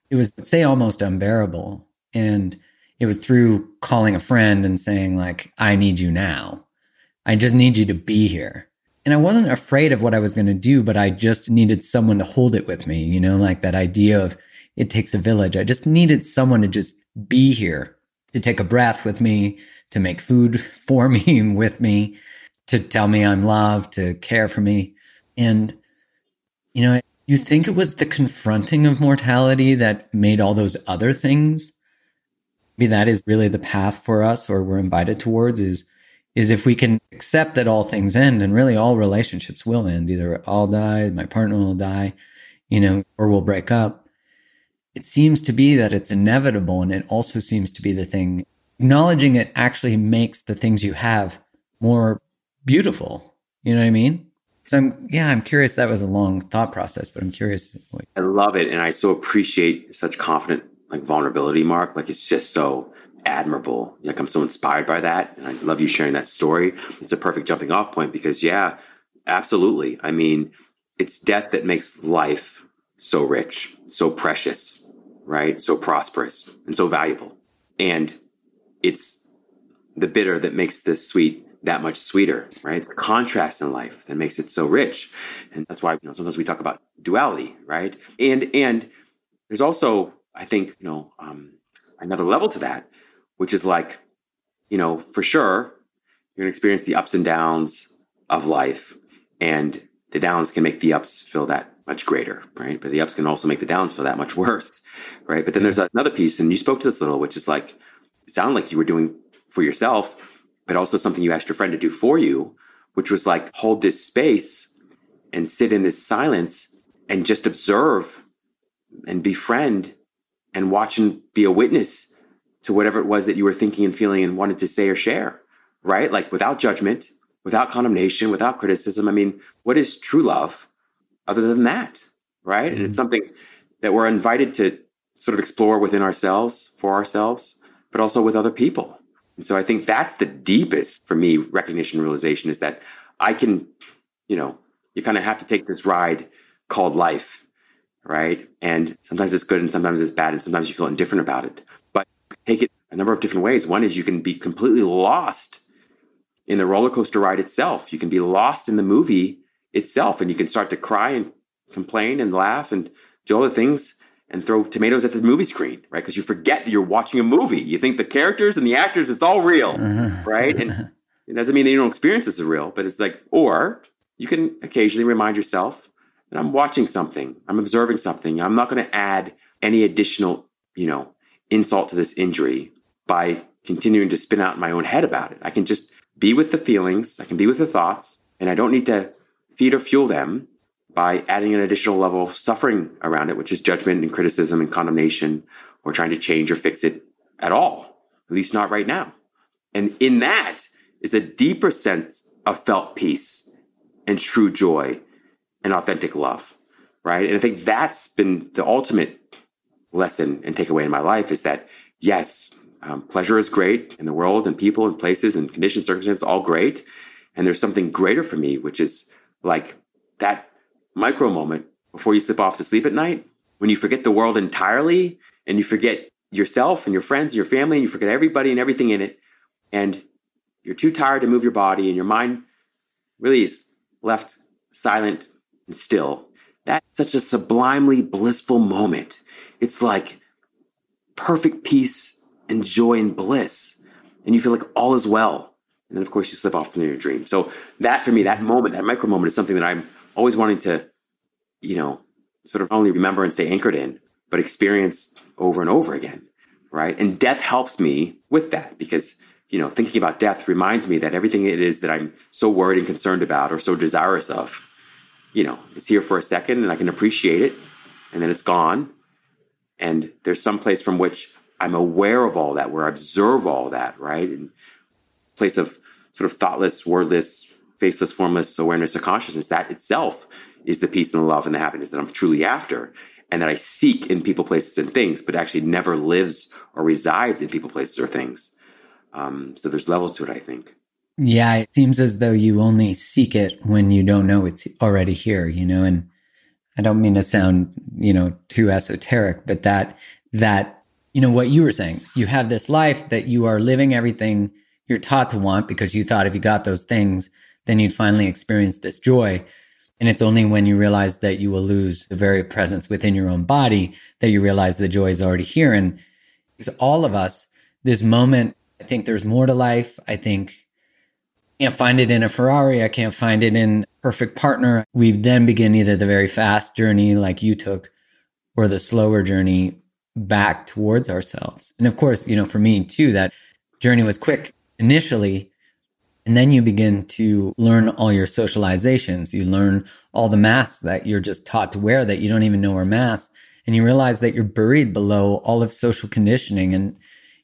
It was, say, almost unbearable. And it was through calling a friend and saying like i need you now i just need you to be here and i wasn't afraid of what i was going to do but i just needed someone to hold it with me you know like that idea of it takes a village. I just needed someone to just be here to take a breath with me to make food *laughs* for me with me to tell me i'm loved to care for me. And you know you think it was the confronting of mortality that made all those other things? Maybe that is really the path for us or we're invited towards is is if we can accept that all things end and really all relationships will end. Either i'll die my partner will die you know or we'll break up. It seems to be that it's inevitable and it also seems to be the thing. Acknowledging it actually makes the things you have more beautiful. You know what i mean? So i'm yeah i'm curious. That was a long thought process but i'm curious i love it and i so appreciate such confident like vulnerability, Mark. Like it's just so admirable. Like I'm so inspired by that. And I love you sharing that story. It's a perfect jumping off point because yeah, absolutely. I mean, it's death that makes life so rich, so precious, right? So prosperous and so valuable. And it's the bitter that makes the sweet that much sweeter, right? It's the contrast in life that makes it so rich. And that's why, you know, sometimes we talk about duality, right? And and there's also I think, you know, um, another level to that, which is like, you know, for sure, you're going to experience the ups and downs of life. And the downs can make the ups feel that much greater, right? But the ups can also make the downs feel that much *laughs* worse, right? But then there's another piece, and you spoke to this a little, which is like, it sounded like you were doing for yourself, but also something you asked your friend to do for you, which was like hold this space and sit in this silence and just observe and befriend and watch and be a witness to whatever it was that you were thinking and feeling and wanted to say or share, right? Like without judgment, without condemnation, without criticism. I mean, what is true love other than that, right? Mm-hmm. And it's mm-hmm. something that we're invited to sort of explore within ourselves, for ourselves, but also with other people. And so I think that's the deepest for me recognition realization is that I can, you know, you kind of have to take this ride called life, right? And sometimes it's good and sometimes it's bad and sometimes you feel indifferent about it. Take it a number of different ways. One is you can be completely lost in the roller coaster ride itself. You can be lost in the movie itself and you can start to cry and complain and laugh and do all the things and throw tomatoes at the movie screen, right? Because you forget that you're watching a movie. You think the characters and the actors, it's all real, uh-huh. right? And it doesn't mean that you don't experience this as real, but it's like, or you can occasionally remind yourself that I'm watching something, I'm observing something. I'm not going to add any additional, you know, insult to this injury by continuing to spin out in my own head about it. I can just be with the feelings, I can be with the thoughts, and I don't need to feed or fuel them by adding an additional level of suffering around it, which is judgment and criticism and condemnation, or trying to change or fix it at all, at least not right now. And in that is a deeper sense of felt peace and true joy and authentic love, right? And I think that's been the ultimate lesson and takeaway in my life is that yes, um, pleasure is great in the world and people and places and conditions, circumstances, all great. And there's something greater for me, which is like that micro moment before you slip off to sleep at night when you forget the world entirely and you forget yourself and your friends and your family and you forget everybody and everything in it. And you're too tired to move your body and your mind really is left silent and still. That's such a sublimely blissful moment. It's like perfect peace and joy and bliss. And you feel like all is well. And then, of course, you slip off into your dream. So, that for me, that moment, that micro moment is something that I'm always wanting to, you know, sort of only remember and stay anchored in, but experience over and over again. Right. And death helps me with that because, you know, thinking about death reminds me that everything it is that I'm so worried and concerned about or so desirous of, you know, is here for a second and I can appreciate it and then it's gone. And there's some place from which I'm aware of all that, where I observe all that, right? And place of sort of thoughtless, wordless, faceless, formless awareness of consciousness, that itself is the peace and the love and the happiness that I'm truly after and that I seek in people, places, and things, but actually never lives or resides in people, places, or things. Um, so there's levels to it, I think. Yeah, it seems as though you only seek it when you don't know it's already here, you know, and I don't mean to sound, you know, too esoteric, but that, that, you know, what you were saying, you have this life that you are living everything you're taught to want because you thought if you got those things, then you'd finally experience this joy. And it's only when you realize that you will lose the very presence within your own body that you realize the joy is already here. And it's all of us, this moment, I think there's more to life. I think can't find it in a Ferrari. I can't find it in perfect partner. We then begin either the very fast journey like you took or the slower journey back towards ourselves. And of course, you know, for me too, that journey was quick initially. And then you begin to learn all your socializations. You learn all the masks that you're just taught to wear that you don't even know are masks. And you realize that you're buried below all of social conditioning. And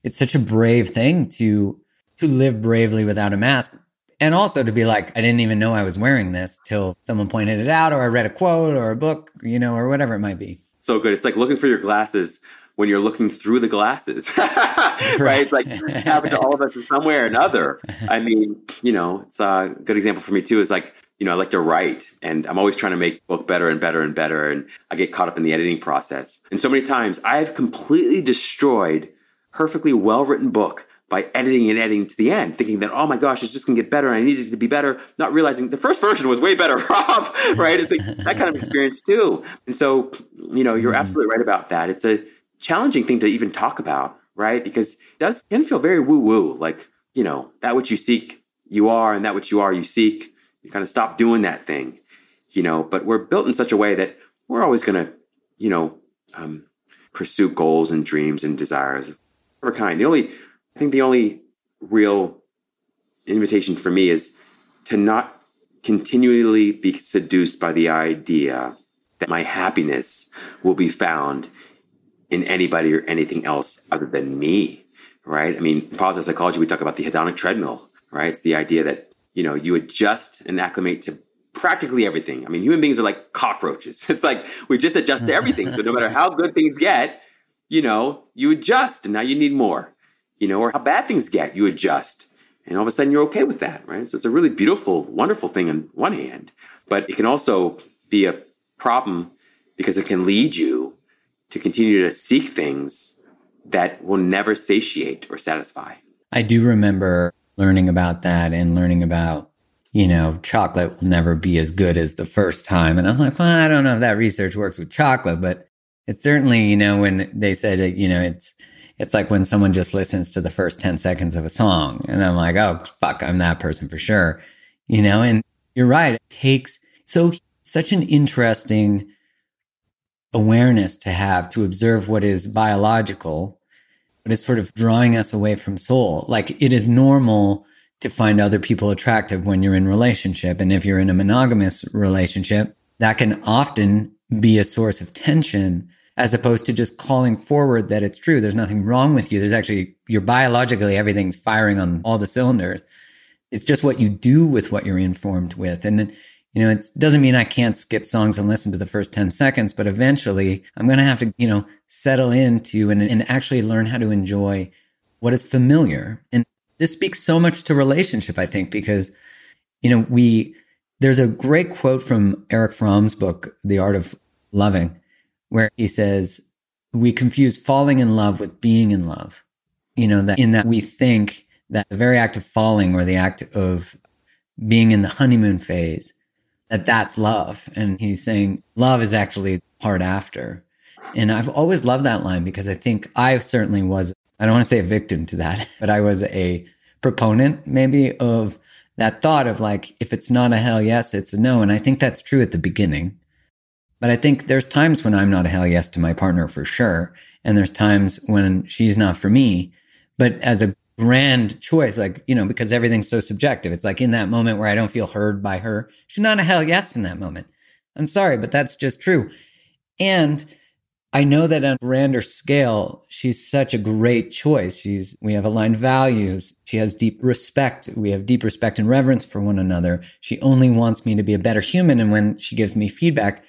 it's such a brave thing to, to live bravely without a mask. And also to be like, I didn't even know I was wearing this till someone pointed it out or I read a quote or a book, you know, or whatever it might be. So good. It's like looking for your glasses when you're looking through the glasses, *laughs* right? It's like it happened to all of us in some way or another. I mean, you know, it's a good example for me too. Is like, you know, I like to write and I'm always trying to make book better and better and better. And I get caught up in the editing process. And so many times I've completely destroyed perfectly well written book by editing and editing to the end, thinking that, oh my gosh, it's just gonna get better and I need it to be better, not realizing the first version was way better *laughs* off, right? It's like that kind of experience too. And so, you know, you're mm-hmm. absolutely right about that. It's a challenging thing to even talk about, right? Because it does can feel very woo woo, like, you know, that which you seek, you are, and that which you are, you seek. You kind of stop doing that thing, you know, but we're built in such a way that we're always going to, you know, um, pursue goals and dreams and desires of whatever kind. The only, I think the only real invitation for me is to not continually be seduced by the idea that my happiness will be found in anybody or anything else other than me, right? I mean, positive psychology, we talk about the hedonic treadmill, right? It's the idea that, you know, you adjust and acclimate to practically everything. I mean, human beings are like cockroaches. *laughs* It's like we just adjust to everything. So no matter how good things get, you know, you adjust and now you need more, you know, or how bad things get, you adjust. And all of a sudden you're okay with that, right? So it's a really beautiful, wonderful thing on one hand, but it can also be a problem because it can lead you to continue to seek things that will never satiate or satisfy. I do remember learning about that and learning about, you know, chocolate will never be as good as the first time. And I was like, well, I don't know if that research works with chocolate, but it's certainly, you know, when they said, you know, it's, it's like when someone just listens to the first 10 seconds of a song and I'm like, oh, fuck, I'm that person for sure. You know, and you're right. It takes so such an interesting awareness to have to observe what is biological, but it's sort of drawing us away from soul. Like it is normal to find other people attractive when you're in relationship. And if you're in a monogamous relationship, that can often be a source of tension as opposed to just calling forward that it's true. There's nothing wrong with you. There's actually, you're biologically, everything's firing on all the cylinders. It's just what you do with what you're informed with. And, you know, it doesn't mean I can't skip songs and listen to the first 10 seconds, but eventually I'm going to have to, you know, settle into and, and actually learn how to enjoy what is familiar. And this speaks so much to relationship, I think, because, you know, we, there's a great quote from Erich Fromm's book, The Art of Loving where he says, we confuse falling in love with being in love. You know, that in that we think that the very act of falling or the act of being in the honeymoon phase, that that's love. And he's saying love is actually part after. And I've always loved that line because I think I certainly was, I don't want to say a victim to that, *laughs* but I was a proponent maybe of that thought of like, if it's not a hell yes, it's a no. And I think that's true at the beginning. But I think there's times when I'm not a hell yes to my partner for sure. And there's times when she's not for me. But as a grand choice, like, you know, because everything's so subjective, it's like in that moment where I don't feel heard by her, she's not a hell yes in that moment. I'm sorry, but that's just true. And I know that on a grander scale, she's such a great choice. She's, we have aligned values. She has deep respect. We have deep respect and reverence for one another. She only wants me to be a better human. And when she gives me feedback,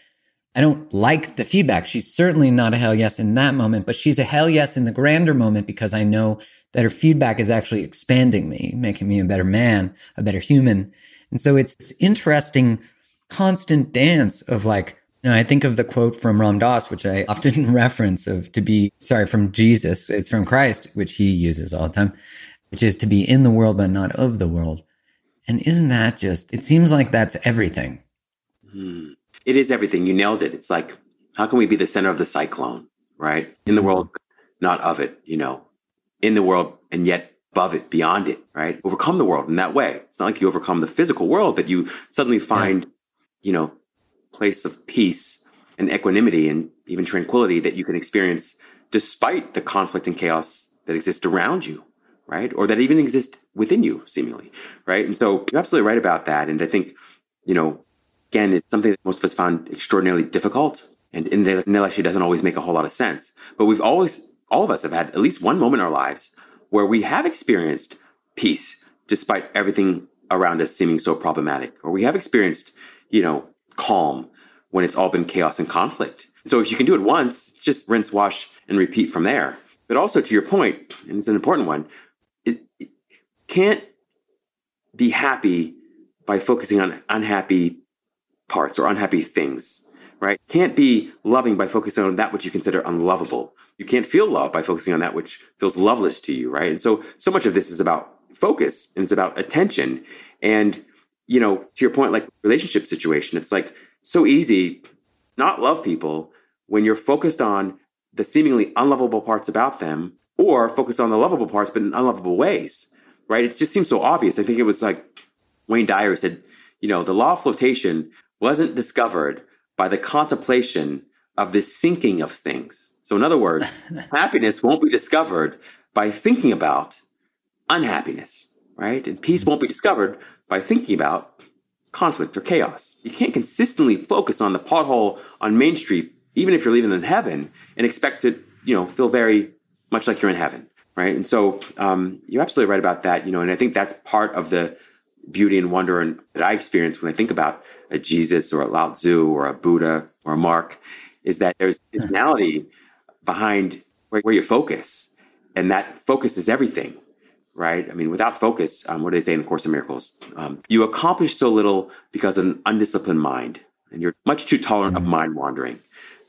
I don't like the feedback. She's certainly not a hell yes in that moment, but she's a hell yes in the grander moment because I know that her feedback is actually expanding me, making me a better man, a better human. And so it's this interesting, constant dance of like, you know, I think of the quote from Ram Dass, which I often *laughs* reference of to be, sorry, from Jesus. It's from Christ, which he uses all the time, which is to be in the world, but not of the world. And isn't that just, it seems like that's everything. Hmm it is everything. You nailed it. It's like, how can we be the center of the cyclone, right? In the mm-hmm. world, not of it, you know, in the world and yet above it, beyond it, right? Overcome the world in that way. It's not like you overcome the physical world, but you suddenly find, yeah. you know, place of peace and equanimity and even tranquility that you can experience despite the conflict and chaos that exists around you, right? Or that even exist within you, seemingly, right? And so you're absolutely right about that. And I think, you know, again, is something that most of us found extraordinarily difficult. And in it actually doesn't always make a whole lot of sense. But we've always, all of us have had at least one moment in our lives where we have experienced peace despite everything around us seeming so problematic, or we have experienced, you know, calm when it's all been chaos and conflict. So if you can do it once, just rinse, wash, and repeat from there. But also to your point, and it's an important one, it, it can't be happy by focusing on unhappy parts or unhappy things, right? Can't be loving by focusing on that which you consider unlovable. You can't feel love by focusing on that which feels loveless to you, right? And so, so much of this is about focus and it's about attention. And, you know, to your point, like relationship situation, it's like so easy not love people when you're focused on the seemingly unlovable parts about them or focused on the lovable parts, but in unlovable ways, right? It just seems so obvious. I think it was like Wayne Dyer said, you know, the law of flotation wasn't discovered by the contemplation of the sinking of things. So, in other words, *laughs* happiness won't be discovered by thinking about unhappiness, right? And peace won't be discovered by thinking about conflict or chaos. You can't consistently focus on the pothole on Main Street, even if you're living in heaven, and expect to, you know, feel very much like you're in heaven, right? And so um, you're absolutely right about that, you know, and I think that's part of the beauty and wonder and that I experience when I think about a Jesus or a Lao Tzu or a Buddha or a Mark is that there's *laughs* intentionality behind where, where you focus. And that focus is everything, right? I mean, without focus, um, what do they say in the Course of Miracles? Um, you accomplish so little because of an undisciplined mind, and you're much too tolerant mm-hmm. of mind wandering,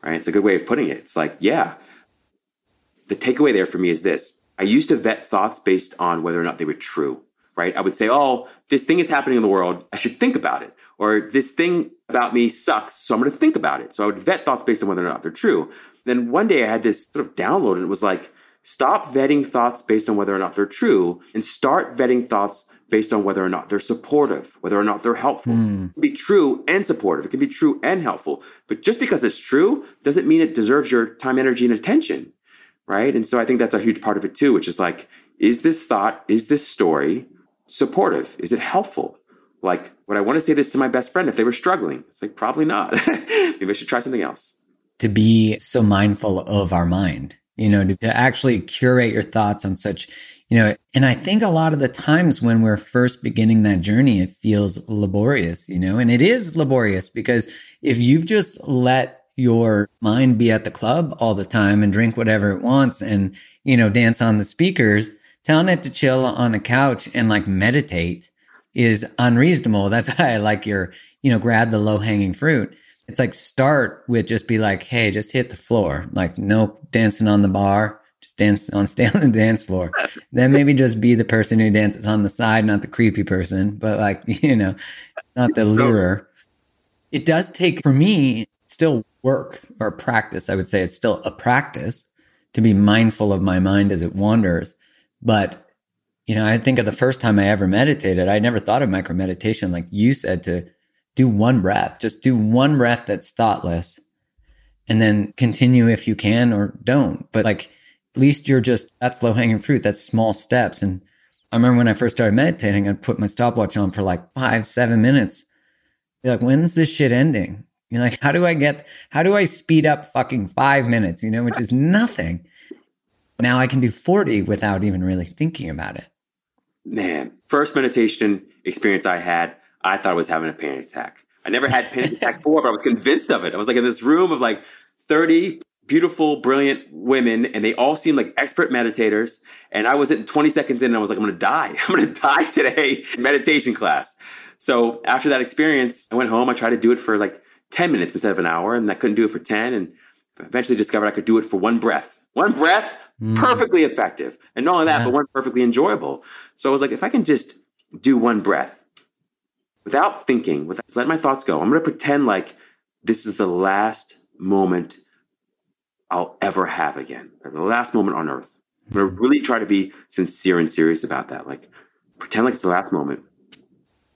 right? It's a good way of putting it. It's like, yeah, the takeaway there for me is this: I used to vet thoughts based on whether or not they were true, right? I would say, oh, this thing is happening in the world. I should think about it. Or this thing about me sucks. So I'm going to think about it. So I would vet thoughts based on whether or not they're true. Then one day I had this sort of download and it was like, stop vetting thoughts based on whether or not they're true and start vetting thoughts based on whether or not they're supportive, whether or not they're helpful. Mm. It can be true and supportive. It can be true and helpful. But just because it's true doesn't mean it deserves your time, energy, and attention. Right. And so I think that's a huge part of it too, which is like, is this thought, is this story supportive? Is it helpful? Like, would I want to say this to my best friend if they were struggling? It's like, probably not. *laughs* Maybe I should try something else. To be so mindful of our mind, you know, to, to actually curate your thoughts on such, you know, and I think a lot of the times when we're first beginning that journey, it feels laborious, you know, and it is laborious because if you've just let your mind be at the club all the time and drink whatever it wants and, you know, dance on the speakers, telling it to chill on a couch and like meditate is unreasonable. That's why I like your, you know, grab the low hanging fruit. It's like start with just be like, hey, just hit the floor. Like no dancing on the bar, just dance on *laughs* stay on the dance floor. then maybe just be the person who dances on the side, not the creepy person, but like, *laughs* you know, not the lurer. It does take for me still work or practice. I would say it's still a practice to be mindful of my mind as it wanders but, you know, I think of the first time I ever meditated, I never thought of micro meditation like you said to do one breath, just do one breath that's thoughtless and then continue if you can or don't. But like, at least you're just, that's low hanging fruit. That's small steps. And I remember when I first started meditating, I'd put my stopwatch on for like five, seven minutes. Be like, when's this shit ending? You're like, how do I get, how do I speed up fucking five minutes, you know, which is nothing. Now I can do 40 without even really thinking about it. Man, first meditation experience I had, I thought I was having a panic attack. I never had panic *laughs* attack before, but I was convinced of it. I was like in this room of like 30 beautiful, brilliant women, and they all seemed like expert meditators. And I was at 20 seconds in, and I was like, I'm gonna die. *laughs* I'm gonna die today. Meditation class. So after that experience, I went home. I tried to do it for like 10 minutes instead of an hour, and I couldn't do it for 10. And eventually discovered I could do it for one breath. One breath, mm. perfectly effective. And not only that, yeah. but one perfectly enjoyable. So I was like, if I can just do one breath without thinking, without let my thoughts go, I'm going to pretend like this is the last moment I'll ever have again, the last moment on earth. I'm going to really try to be sincere and serious about that. Like, pretend like it's the last moment.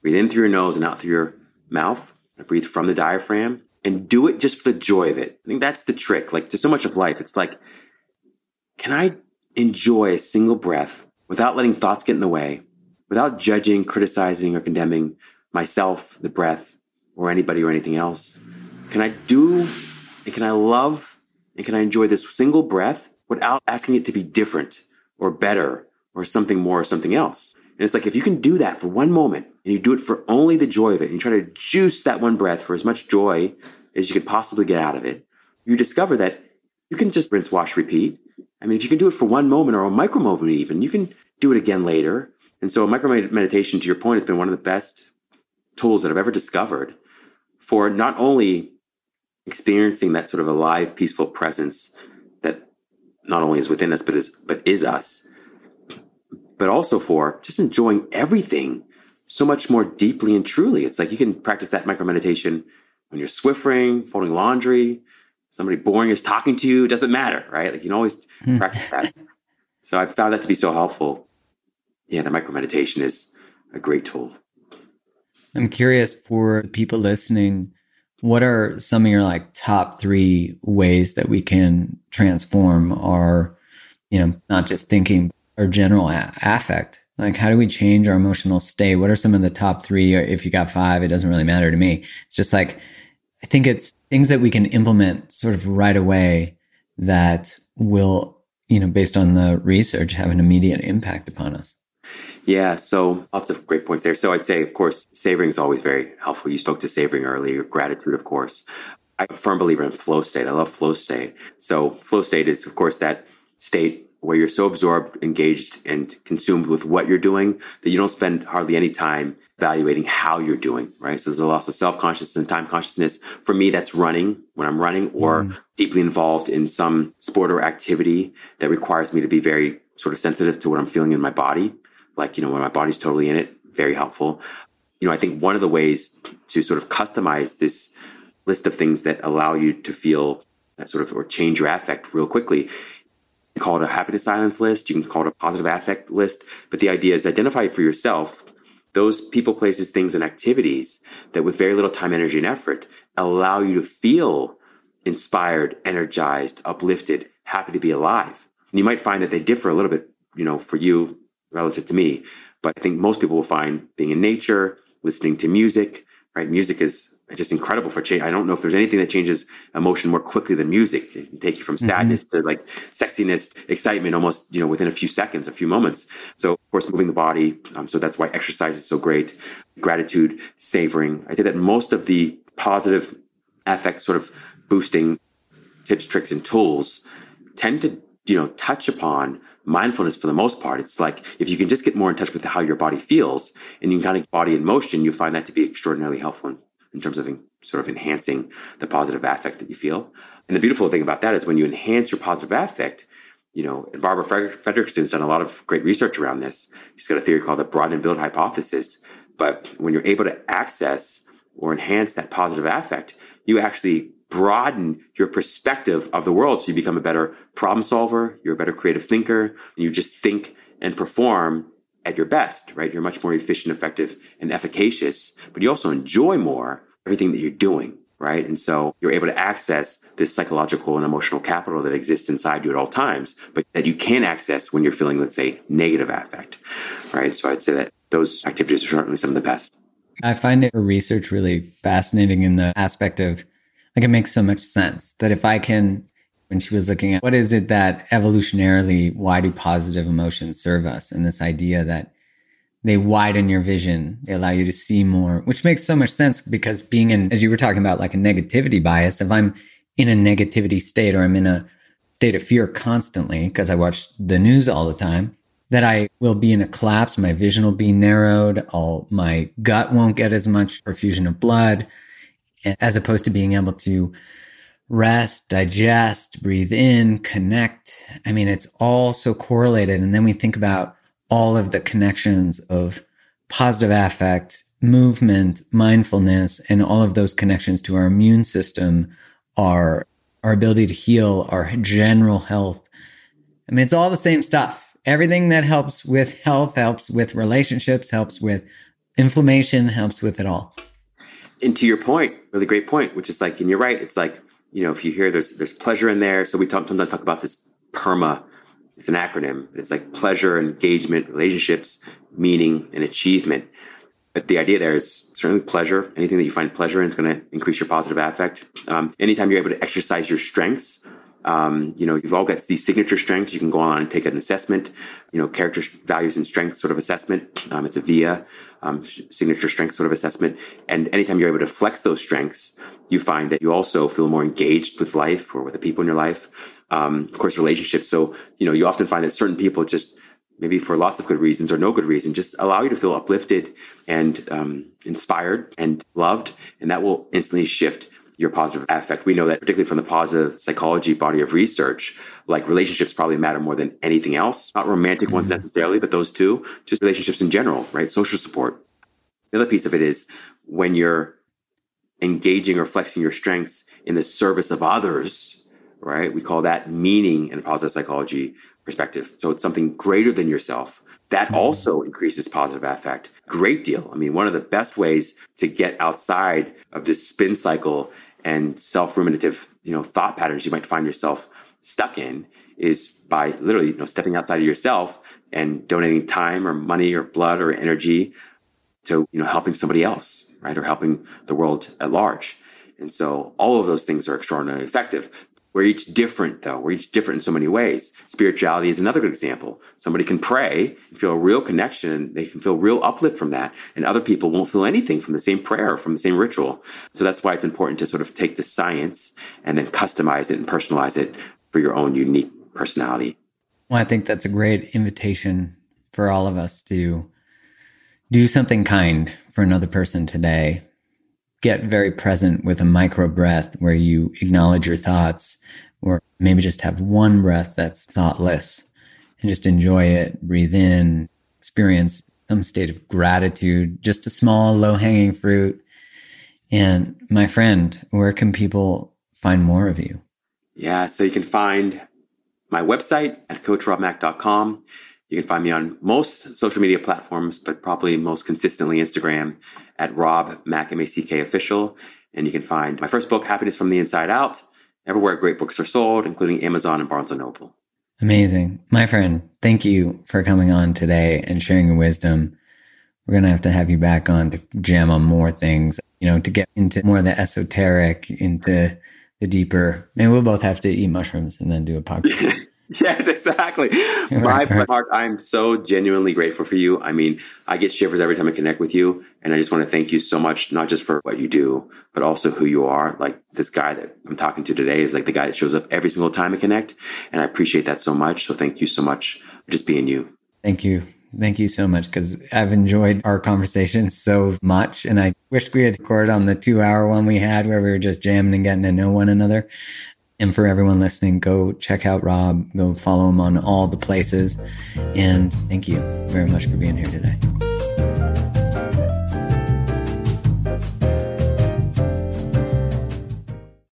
Breathe in through your nose and out through your mouth. breathe from the diaphragm and do it just for the joy of it. I think that's the trick. Like, there's so much of life. It's like can I enjoy a single breath without letting thoughts get in the way, without judging, criticizing, or condemning myself, the breath, or anybody or anything else? Can I do and can I love and can I enjoy this single breath without asking it to be different or better or something more or something else? And it's like if you can do that for one moment and you do it for only the joy of it, and you try to juice that one breath for as much joy as you can possibly get out of it, you discover that you can just rinse, wash, repeat. I mean, if you can do it for one moment or a micro moment, even, you can do it again later. And so, micro meditation, to your point, has been one of the best tools that I've ever discovered for not only experiencing that sort of alive, peaceful presence that not only is within us, but is, but is us, but also for just enjoying everything so much more deeply and truly. It's like you can practice that micro meditation when you're swiffering, folding laundry, somebody boring is talking to you, it doesn't matter, right? Like you can always hmm. practice that. So I've found that to be so helpful. Yeah, the micro meditation is a great tool. I'm curious for people listening what are some of your like top three ways that we can transform our, you know, not just thinking, our general a- affect? Like, how do we change our emotional state? What are some of the top three? Or if you got five, it doesn't really matter to me. It's just like, I think it's things that we can implement sort of right away that will, you know, based on the research, have an immediate impact upon us. Yeah, so lots of great points there. So I'd say, of course, savoring is always very helpful. You spoke to savoring earlier, gratitude, of course. I'm a firm believer in flow state. I love flow state. So flow state is, of course, that state where you're so absorbed, engaged, and consumed with what you're doing that you don't spend hardly any time evaluating how you're doing, right? So there's a loss of self consciousness and time consciousness. For me, that's running when I'm running or mm. deeply involved in some sport or activity that requires me to be very sort of sensitive to what I'm feeling in my body. Like, you know, when my body's totally in it, very helpful. You know, I think one of the ways to sort of customize this list of things that allow you to feel that sort of or change your affect real quickly call it a happiness silence list. You can call it a positive affect list. But the idea is identify for yourself those people, places, things, and activities that with very little time, energy, and effort allow you to feel inspired, energized, uplifted, happy to be alive. And you might find that they differ a little bit, you know, for you relative to me. But I think most people will find being in nature, listening to music, right? Music is just incredible for change. I don't know if there's anything that changes emotion more quickly than music. It can take you from mm-hmm. sadness mm-hmm. to like sexiness, excitement, almost you know within a few seconds, a few moments. So of course, moving the body. Um, so that's why exercise is so great. Gratitude, savoring. I say that most of the positive affect sort of boosting tips, tricks, and tools tend to you know touch upon mindfulness for the most part. It's like if you can just get more in touch with how your body feels and you can kind of body in motion, you find that to be extraordinarily helpful in terms of sort of enhancing the positive affect that you feel. And the beautiful thing about that is when you enhance your positive affect, you know, and Barbara Fredrickson's done a lot of great research around this. She's got a theory called the broaden and build hypothesis. But when you're able to access or enhance that positive affect, you actually broaden your perspective of the world. So you become a better problem solver, you're a better creative thinker, and you just think and perform at your best, right? You're much more efficient, effective, and efficacious, but you also enjoy more everything that you're doing, right? And so you're able to access this psychological and emotional capital that exists inside you at all times, but that you can access when you're feeling, let's say, negative affect, right? So I'd say that those activities are certainly some of the best. I find it research really fascinating in the aspect of like it makes so much sense that if I can when she was looking at what is it that evolutionarily, why do positive emotions serve us? And this idea that they widen your vision, they allow you to see more, which makes so much sense because being in, as you were talking about, like a negativity bias, if I'm in a negativity state or I'm in a state of fear constantly because I watch the news all the time, that I will be in a collapse. My vision will be narrowed. All my gut won't get as much perfusion of blood as opposed to being able to rest, digest, breathe in, connect. I mean, it's all so correlated. And then we think about all of the connections of positive affect, movement, mindfulness, and all of those connections to our immune system, our, our ability to heal, our general health. I mean, it's all the same stuff. Everything that helps with health helps with relationships, helps with inflammation, helps with it all. And to your point, really great point, which is like, and you're right, it's like you know, if you hear there's there's pleasure in there. So we talk, sometimes talk about this PERMA. It's an acronym. It's like pleasure, engagement, relationships, meaning, and achievement. But the idea there is certainly pleasure. Anything that you find pleasure in is going to increase your positive affect. Um, anytime you're able to exercise your strengths, um, you know, you've all got these signature strengths. You can go on and take an assessment, you know, character values and strengths sort of assessment. Um, it's a VIA, um, signature strength sort of assessment. And anytime you're able to flex those strengths, you find that you also feel more engaged with life or with the people in your life. Um, of course, relationships. So, you know, you often find that certain people just maybe for lots of good reasons or no good reason, just allow you to feel uplifted and um, inspired and loved. And that will instantly shift your positive affect. We know that particularly from the positive psychology body of research, like relationships probably matter more than anything else. Not romantic mm-hmm. ones necessarily, but those two, just relationships in general, right? Social support. The other piece of it is when you're engaging or flexing your strengths in the service of others, right? We call that meaning in a positive psychology perspective. So it's something greater than yourself that mm-hmm. also increases positive affect. Great deal. I mean, one of the best ways to get outside of this spin cycle and self-ruminative, you know, thought patterns you might find yourself stuck in is by literally, you know, stepping outside of yourself and donating time or money or blood or energy to, you know, helping somebody else, right? Or helping the world at large. And so all of those things are extraordinarily effective. We're each different, though. We're each different in so many ways. Spirituality is another good example. Somebody can pray and feel a real connection they can feel real uplift from that. And other people won't feel anything from the same prayer, from the same ritual. So that's why it's important to sort of take the science and then customize it and personalize it for your own unique personality. Well, I think that's a great invitation for all of us to do something kind for another person today get very present with a micro breath where you acknowledge your thoughts, or maybe just have one breath that's thoughtless and just enjoy it, breathe in, experience some state of gratitude, just a small, low hanging fruit. And my friend, where can people find more of you? Yeah, so you can find my website at coachrobmack.com. You can find me on most social media platforms, but probably most consistently Instagram at Rob Mack M A C K official. And you can find my first book, Happiness from the Inside Out, everywhere great books are sold, including Amazon and Barnes and Noble. Amazing. My friend, thank you for coming on today and sharing your wisdom. We're going to have to have you back on to jam on more things, you know, to get into more of the esoteric, into the deeper. Maybe we'll both have to eat mushrooms and then do a podcast. *laughs* *laughs* Yes, exactly. My heart, I'm so genuinely grateful for you. I mean, I get shivers every time I connect with you. And I just want to thank you so much, not just for what you do, but also who you are. Like this guy that I'm talking to today is like the guy that shows up every single time I connect. And I appreciate that so much. So thank you so much for just being you. Thank you. Thank you so much because I've enjoyed our conversation so much. And I wish we had recorded on the two hour one we had where we were just jamming and getting to know one another. And for everyone listening, go check out Rob, go follow him on all the places. And thank you very much for being here today.